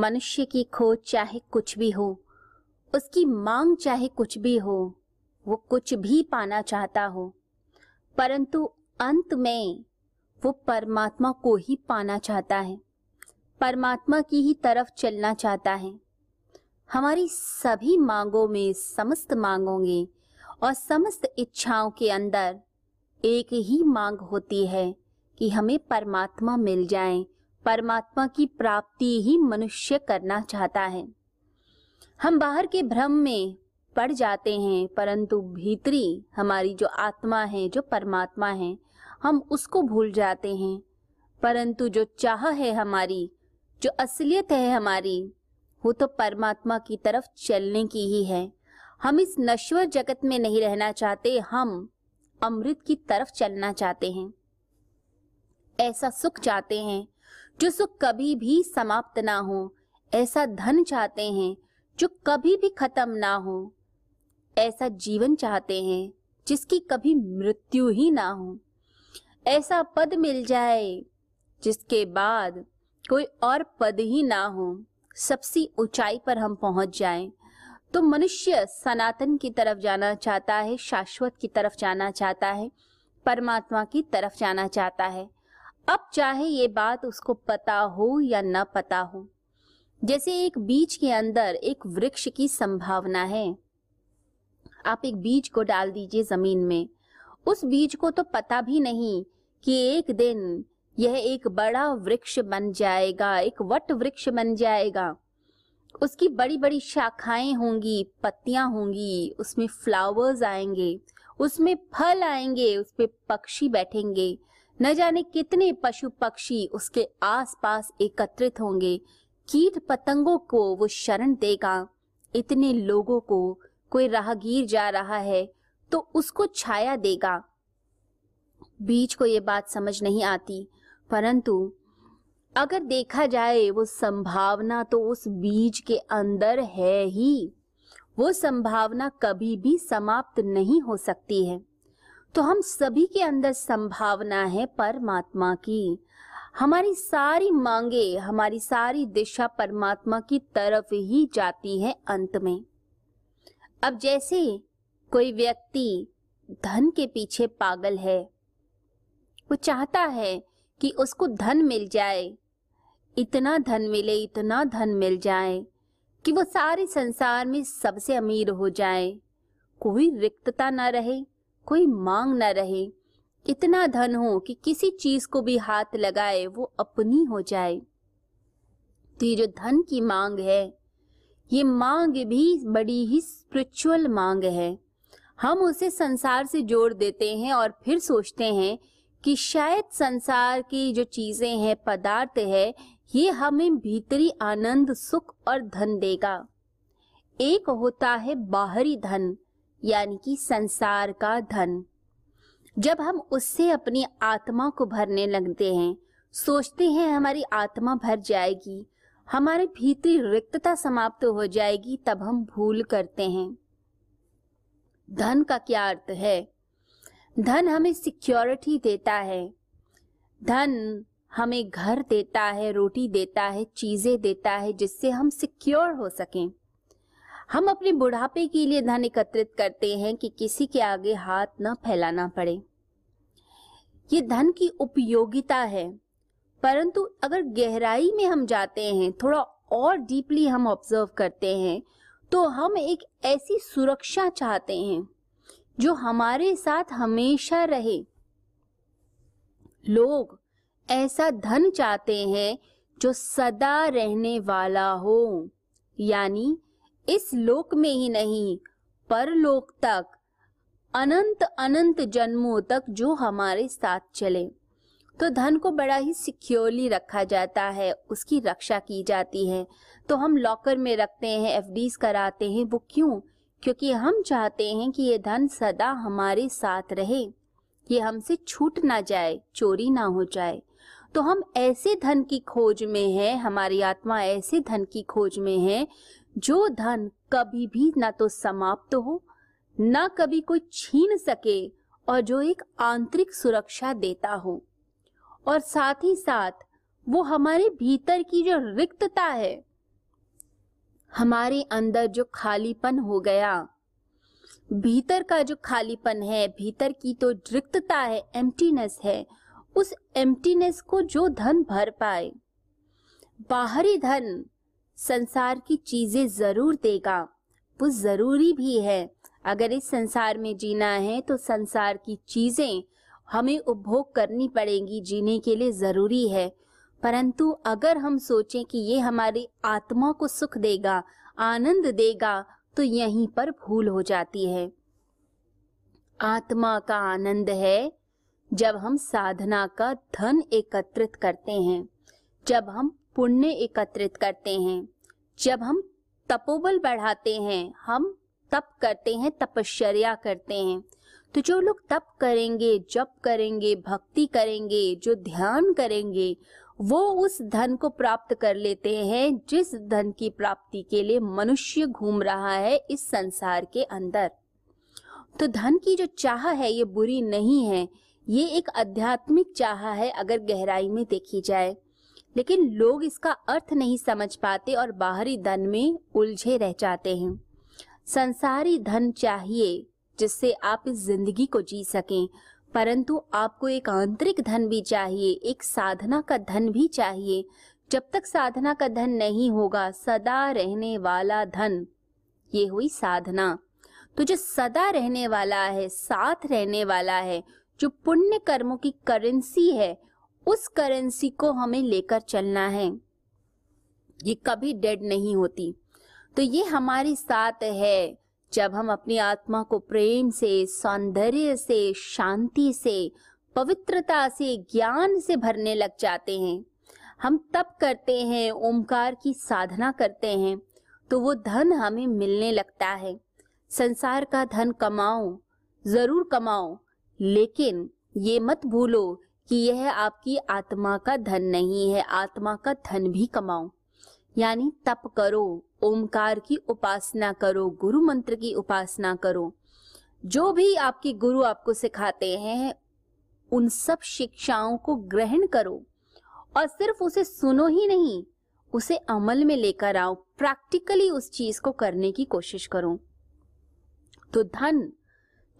मनुष्य की खोज चाहे कुछ भी हो, उसकी मांग चाहे कुछ भी हो, वो कुछ भी पाना चाहता हो। परंतु अंत में वो परमात्मा को ही पाना चाहता है, परमात्मा की ही तरफ़ चलना चाहता है। हमारी सभी मांगों में समस्त मांगों में और समस्त इच्छाओं के अंदर एक ही मांग होती है कि हमें परमात्मा मिल जाए परमात्मा की प्राप्ति ही मनुष्य करना चाहता है। हम बाहर के भ्रम में पड़ जाते हैं, परंतु भीतरी हमारी जो आत्मा है, जो परमात्मा है, हम उसको भूल जाते हैं। परंतु जो चाह है हमारी, जो असलियत है हमारी, वो तो परमात्मा की तरफ़ चलने की ही है। हम इस नश्वर जगत में नहीं रहना चाहते, हम अमृत की तरफ़ चलना चाहते हैं। ऐसा सुख चाहते हैं जो सुख कभी भी समाप्त ना हो, ऐसा धन चाहते हैं जो कभी भी खत्म ना हो। ऐसा जीवन चाहते हैं जिसकी कभी मृत्यु ही ना हो। ऐसा पद मिल जाए जिसके बाद कोई और पद ही ना हो, सबसे ऊंचाई पर हम पहुँच जाएँ। तो मनुष्य सनातन की तरफ़ जाना चाहता है, शाश्वत की तरफ़ जाना चाहता है, परमात्मा की तरफ़ जाना चाहता है। अब चाहे ये बात उसको पता हो या न पता हो, जैसे एक बीज के अंदर एक वृक्ष की संभावना है। आप एक बीज को डाल दीजिए ज़मीन में। उस बीज को तो पता भी नहीं कि एक दिन यह एक बड़ा वृक्ष बन जाएगा, एक वट वृक्ष बन जाएगा। उसकी बड़ी बड़ी शाखाएँ होंगी, पत्तियाँ होंगी, उसमें फ्लावर्स आएँगे, उसमें फल आएँगे, उस पे पक्षी बैठेंगे। न जाने कितने पशु पक्षी उसके आसपास एकत्रित होंगे। कीट पतंगों को वो शरण देगा। इतने लोगों को कोई राहगीर जा रहा है तो उसको छाया देगा। बीज को ये बात समझ नहीं आती, परंतु अगर देखा जाए वो संभावना तो उस बीज के अंदर है ही। वो संभावना कभी भी समाप्त नहीं हो सकती है। तो हम सभी के अंदर संभावना है परमात्मा की। हमारी सारी मांगे, हमारी सारी दिशा परमात्मा की तरफ़ ही जाती है अंत में। अब जैसे कोई व्यक्ति धन के पीछे पागल है, वो चाहता है कि उसको धन मिल जाए, इतना धन मिले, इतना धन मिल जाए, कि वो सारे संसार में सबसे अमीर हो जाए, कोई रिक्तता ना रहे। कोई मांग न रहे। इतना धन हो कि किसी चीज़ को भी हाथ लगाए वो अपनी हो जाए। तो ये जो धन की मांग है, ये मांग भी बड़ी ही स्पिरिचुअल मांग है। हम उसे संसार से जोड़ देते हैं और फिर सोचते हैं कि शायद संसार की जो चीज़ें हैं, पदार्थ है, ये हमें भीतरी आनंद, सुख और धन देगा। एक होता है बाहरी धन यानी कि संसार का धन। जब हम उससे अपनी आत्मा को भरने लगते हैं, सोचते हैं हमारी आत्मा भर जाएगी, हमारे भीतरी रिक्तता समाप्त हो जाएगी, तब हम भूल करते हैं। धन का क्या अर्थ है? धन हमें सिक्योरिटी देता है। धन हमें घर देता है, रोटी देता है, चीज़ें देता है, जिससे हम सिक्योर हो सकें। हम अपने बुढ़ापे के लिए धन एकत्रित करते हैं कि किसी के आगे हाथ न फैलाना पड़े। ये धन की उपयोगिता है, परंतु अगर गहराई में हम जाते हैं, थोड़ा और डीपली हम ऑब्ज़र्व करते हैं तो हम एक ऐसी सुरक्षा चाहते हैं, जो हमारे साथ हमेशा रहे। लोग ऐसा धन चाहते हैं जो सदा रहने वाला हो, यानी इस लोक में ही नहीं, परलोक तक, अनंत अनंत जन्मों तक जो हमारे साथ चले। तो धन को बड़ा ही सिक्योरली रखा जाता है, उसकी रक्षा की जाती है। तो हम लॉकर में रखते हैं एफडीज कराते हैं, वो क्यों? क्योंकि हम चाहते हैं कि ये धन सदा हमारे साथ रहे। ये हमसे छूट ना जाए, चोरी ना हो जाए। तो हम ऐसे धन की खोज में है, हमारी आत्मा ऐसे धन की खोज में है जो धन कभी भी ना तो समाप्त हो, ना कभी कोई छीन सके और जो एक आंतरिक सुरक्षा देता हो। और साथ ही साथ वो हमारे भीतर की जो रिक्तता है, हमारे अंदर जो खालीपन हो गया, भीतर का जो खालीपन है, भीतर की तो रिक्तता है एम्प्टीनेस है, उस एम्प्टीनेस को जो धन भर पाए, बाहरी धन संसार की चीज़ें ज़रूर देगा। वो ज़रूरी भी है। अगर इस संसार में जीना है तो संसार की चीज़ें हमें उपभोग करनी पड़ेंगी, जीने के लिए ज़रूरी है। परंतु अगर हम सोचें कि ये हमारी आत्मा को सुख देगा, आनंद देगा तो यहीं पर भूल हो जाती है। आत्मा का आनंद है जब हम साधना का धन एकत्रित करते हैं। जब हम पुण्य एकत्रित करते हैं। जब हम तपोबल बढ़ाते हैं, हम तप करते हैं, तपश्चर्या करते हैं। तो जो लोग तप करेंगे, जप करेंगे, भक्ति करेंगे, जो ध्यान करेंगे, वो उस धन को प्राप्त कर लेते हैं, जिस धन की प्राप्ति के लिए मनुष्य घूम रहा है इस संसार के अंदर। तो धन की जो चाह है, ये बुरी नहीं है। ये एक आध्यात्मिक चाह है, अगर गहराई में देखी जाए। लेकिन लोग इसका अर्थ नहीं समझ पाते और बाहरी धन में उलझे रह जाते हैं। संसारी धन चाहिए, जिससे आप इस ज़िंदगी को जी सकें। परंतु आपको एक आंतरिक धन भी चाहिए, एक साधना का धन भी चाहिए। जब तक साधना का धन नहीं होगा, सदा रहने वाला धन, ये हुई साधना। तो जो सदा रहने वाला है, साथ रहने वाला है, जो पुण्य कर्मों की करेंसी है उस करेंसी को हमें लेकर चलना है। ये कभी डेड नहीं होती। तो ये हमारी साथ है, जब हम अपनी आत्मा को प्रेम से, सौंदर्य से, शांति से, पवित्रता से, ज्ञान से भरने लग जाते हैं। हम तप करते हैं ओमकार की साधना करते हैं तो वो धन हमें मिलने लगता है। संसार का धन कमाओ, ज़रूर कमाओ, लेकिन ये मत भूलो कि यह आपकी आत्मा का धन नहीं है, आत्मा का धन भी कमाओ। यानी तप करो ओमकार की उपासना करो, गुरु मंत्र की उपासना करो। जो भी आपके गुरु आपको सिखाते हैं, उन सब शिक्षाओं को ग्रहण करो। और सिर्फ़ उसे सुनो ही नहीं, उसे अमल में लेकर आओ, प्रैक्टिकली उस चीज़ को करने की कोशिश करो। तो धन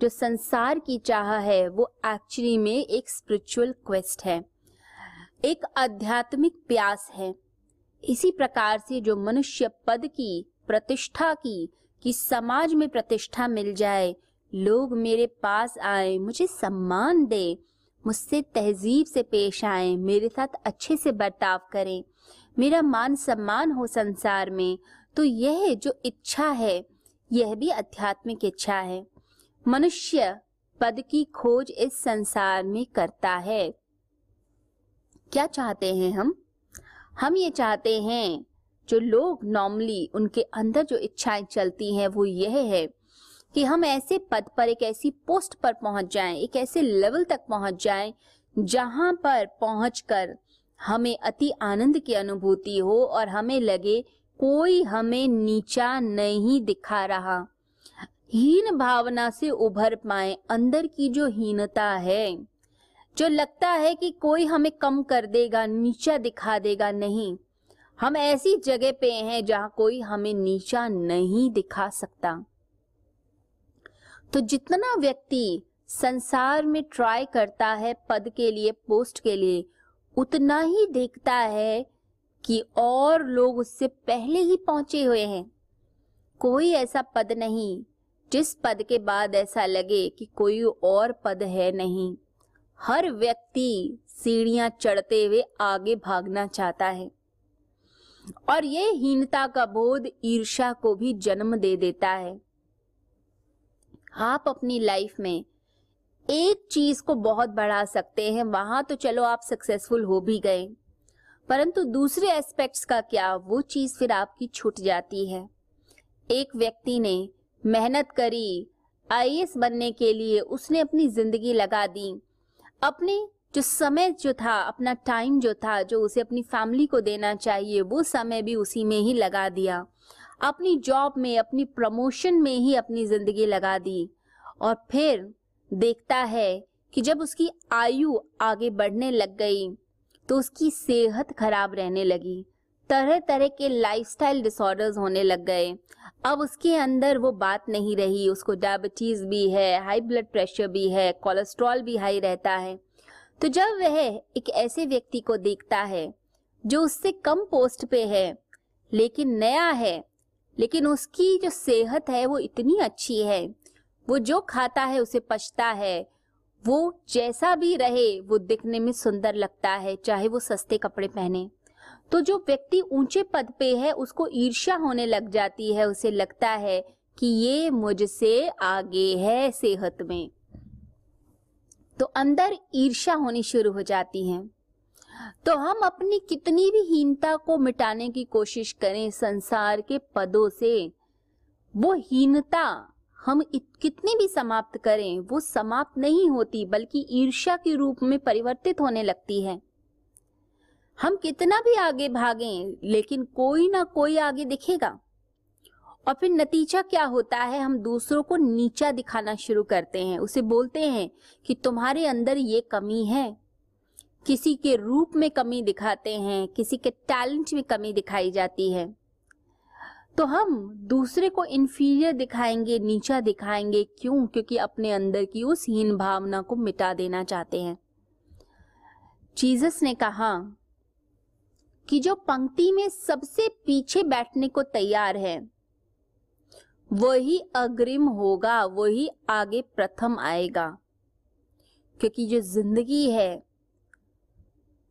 जो संसार की चाह है, वो एक्चुअली में एक स्पिरिचुअल क्वेस्ट है। एक आध्यात्मिक प्यास है। इसी प्रकार से जो मनुष्य पद की प्रतिष्ठा की, कि समाज में प्रतिष्ठा मिल जाए, लोग मेरे पास आए, मुझे सम्मान दे, मुझसे तहजीब से पेश आए, मेरे साथ अच्छे से बर्ताव करें, मेरा मान सम्मान हो संसार में तो यह जो इच्छा है, यह भी आध्यात्मिक इच्छा है। मनुष्य पद की खोज इस संसार में करता है। क्या चाहते हैं हम? हम ये चाहते हैं, जो लोग नॉर्मली उनके अंदर जो इच्छाएँ चलती हैं, वो यह है कि हम ऐसे पद पर, एक ऐसी पोस्ट पर पहुँच जाएँ, एक ऐसे लेवल तक पहुँच जाएँ, जहाँ पर पहुंचकर हमें अति आनंद की अनुभूति हो और हमें लगे कोई हमें नीचा नहीं दिखा रहा। हीन भावना से उभर पाए अंदर की जो हीनता है, जो लगता है कि कोई हमें कम कर देगा, नीचा दिखा देगा, नहीं। हम ऐसी जगह पे हैं जहाँ कोई हमें नीचा नहीं दिखा सकता। तो जितना व्यक्ति संसार में ट्राई करता है पद के लिए पोस्ट के लिए, उतना ही देखता है कि और लोग उससे पहले ही पहुँचे हुए हैं। कोई ऐसा पद नहीं जिस पद के बाद ऐसा लगे कि कोई और पद है नहीं, हर व्यक्ति सीढ़ियाँ चढ़ते हुए आगे भागना चाहता है। और ये हीनता का बोध ईर्षा को भी जन्म दे देता है। आप अपनी लाइफ में एक चीज़ को बहुत बढ़ा सकते हैं, वहाँ तो चलो आप सक्सेसफुल हो भी गए। परंतु दूसरे एस्पेक्ट्स का क्या, वो चीज़ फिर आपकी छूट जाती है। एक व्यक्ति ने मेहनत करी, आईएएस बनने के लिए उसने अपनी ज़िंदगी लगा दी। अपने जो समय जो था, अपना टाइम जो था, जो उसे अपनी फैमिली को देना चाहिए, वो समय भी उसी में ही लगा दिया। अपनी जॉब में, अपनी प्रमोशन में ही अपनी ज़िंदगी लगा दी। और फिर देखता है कि जब उसकी आयु आगे बढ़ने लग गई तो उसकी सेहत खराब रहने लगी। तरह तरह के लाइफस्टाइल डिसऑर्डर्स होने लग गए। अब उसके अंदर वो बात नहीं रही, उसको डायबिटीज़ भी है हाई ब्लड प्रेशर भी है कोलेस्ट्रॉल भी हाई रहता है। तो जब वह एक ऐसे व्यक्ति को देखता है, जो उससे कम पोस्ट पे है, लेकिन नया है, लेकिन उसकी जो सेहत है वो इतनी अच्छी है, वो जो खाता है उसे पछता है, वो जैसा भी रहे, वो दिखने में सुंदर लगता है, चाहे वो सस्ते कपड़े पहने। तो जो व्यक्ति ऊँचे पद पे है, उसको ईर्ष्या होने लग जाती है, उसे लगता है कि ये मुझसे आगे है सेहत में। तो अंदर ईर्ष्या होनी शुरू हो जाती है। तो हम अपनी कितनी भी हीनता को मिटाने की कोशिश करें, संसार के पदों से, वो हीनता हम कितनी भी समाप्त करें, वो समाप्त नहीं होती, बल्कि ईर्ष्या के रूप में परिवर्तित होने लगती है। हम कितना भी आगे भागें, लेकिन कोई ना कोई आगे दिखेगा। और फिर नतीजा क्या होता है? हम दूसरों को नीचा दिखाना शुरू करते हैं। उसे बोलते हैं कि तुम्हारे अंदर ये कमी है। किसी के रूप में कमी दिखाते हैं, किसी के टैलेंट में कमी दिखाई जाती है। तो हम दूसरे को इन्फीरियर दिखाएँगे, नीचा दिखाएँगे। क्यों? क्योंकि अपने अंदर की उस हीन भावना को मिटा देना चाहते हैं। जीसस ने कहा कि जो पंक्ति में सबसे पीछे बैठने को तैयार है, वही अग्रिम होगा, वही आगे प्रथम आएगा। क्योंकि जो ज़िंदगी है,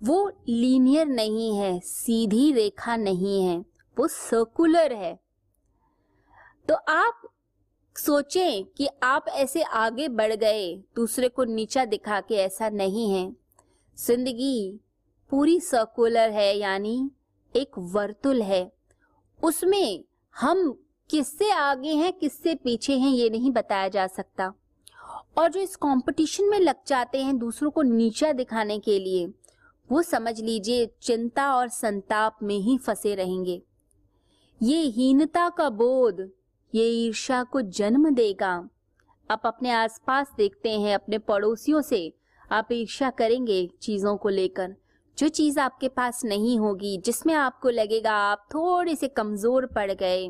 वो लीनियर नहीं है, सीधी रेखा नहीं है, वो सर्कुलर है। तो आप सोचें कि आप ऐसे आगे बढ़ गए, दूसरे को नीचा दिखा के ऐसा नहीं है। ज़िंदगी पूरी सर्कुलर है, यानी एक वर्तुल है। उसमें हम किससे आगे हैं, किससे पीछे हैं, ये नहीं बताया जा सकता। और जो इस कंपटीशन में लग जाते हैं दूसरों को नीचा दिखाने के लिए, वो समझ लीजिए चिंता और संताप में ही फंसे रहेंगे। ये हीनता का बोध, ये ईर्षा को जन्म देगा। आप अपने आसपास देखते हैं, अपने पड़ोसियों से आप ईर्षा करेंगे चीज़ों को लेकर। जो चीज़ आपके पास नहीं होगी, जिसमें आपको लगेगा आप थोड़े से कमज़ोर पड़ गए।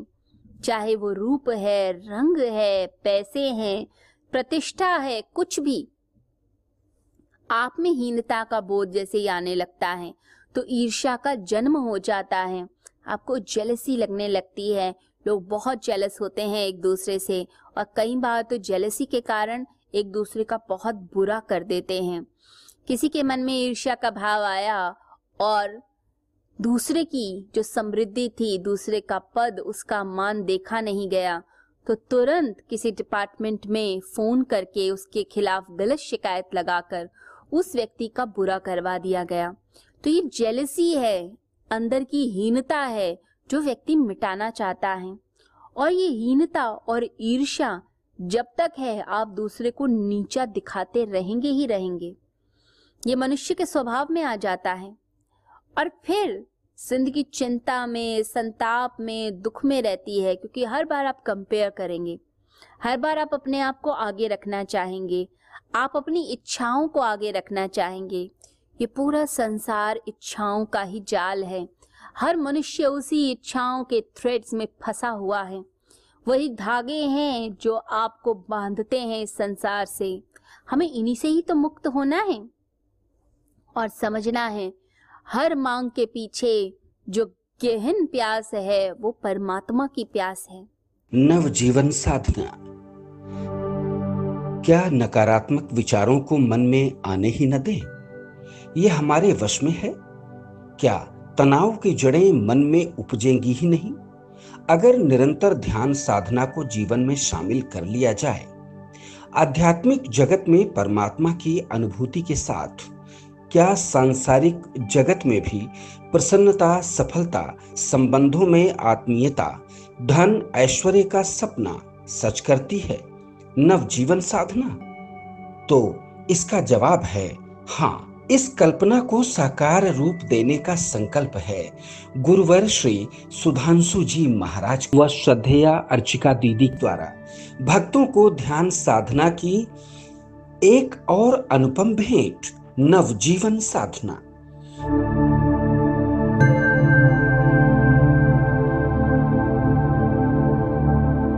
चाहे वो रूप है, रंग है, पैसे हैं, प्रतिष्ठा है, कुछ भी। आप में हीनता का बोध जैसे ही आने लगता है तो ईर्ष्या का जन्म हो जाता है। आपको जेलसी लगने लगती है। लोग बहुत जेलस होते हैं एक दूसरे से, और कई बार तो जेलसी के कारण एक दूसरे का बहुत बुरा कर देते हैं। किसी के मन में ईर्ष्या का भाव आया और दूसरे की जो समृद्धि थी, दूसरे का पद, उसका मान देखा नहीं गया तो तुरंत किसी डिपार्टमेंट में फ़ोन करके उसके खिलाफ गलत शिकायत लगाकर उस व्यक्ति का बुरा करवा दिया गया। तो ये जेलसी है, अंदर की हीनता है जो व्यक्ति मिटाना चाहता है। और ये हीनता और ईर्ष्या जब तक है, आप दूसरे को नीचा दिखाते रहेंगे ही रहेंगे। ये मनुष्य के स्वभाव में आ जाता है। और फिर ज़िंदगी चिंता में, संताप में, दुख में रहती है, क्योंकि हर बार आप कंपेयर करेंगे। हर बार आप अपने आप को आगे रखना चाहेंगे। आप अपनी इच्छाओं को आगे रखना चाहेंगे। ये पूरा संसार इच्छाओं का ही जाल है। हर मनुष्य उसी इच्छाओं के थ्रेड्स में फंसा हुआ है। वही धागे हैं जो आपको बांधते हैं संसार से। हमें इन्हीं से ही तो मुक्त होना है। और समझना है, हर मांग के पीछे जो गहन प्यास है, वो परमात्मा की प्यास है। नव जीवन साधना। क्या नकारात्मक विचारों को मन में आने ही न दें? ये हमारे वश में है। क्या तनाव की जड़ें मन में उपजेंगी ही नहीं? अगर निरंतर ध्यान साधना को जीवन में शामिल कर लिया जाए, आध्यात्मिक जगत में परमात्मा की अनुभूति के साथ क्या सांसारिक जगत में भी प्रसन्नता, सफलता, संबंधों में आत्मीयता, धन, ऐश्वर्य का सपना सच करती है? नव जीवन साधना? तो इसका जवाब है हाँ इस कल्पना को साकार रूप देने का संकल्प है। गुरुवर श्री सुधांशु जी महाराज व श्रद्धेया अर्चिका दीदी द्वारा भक्तों को ध्यान साधना की एक और अनुपम भेंट नवजीवन साधना।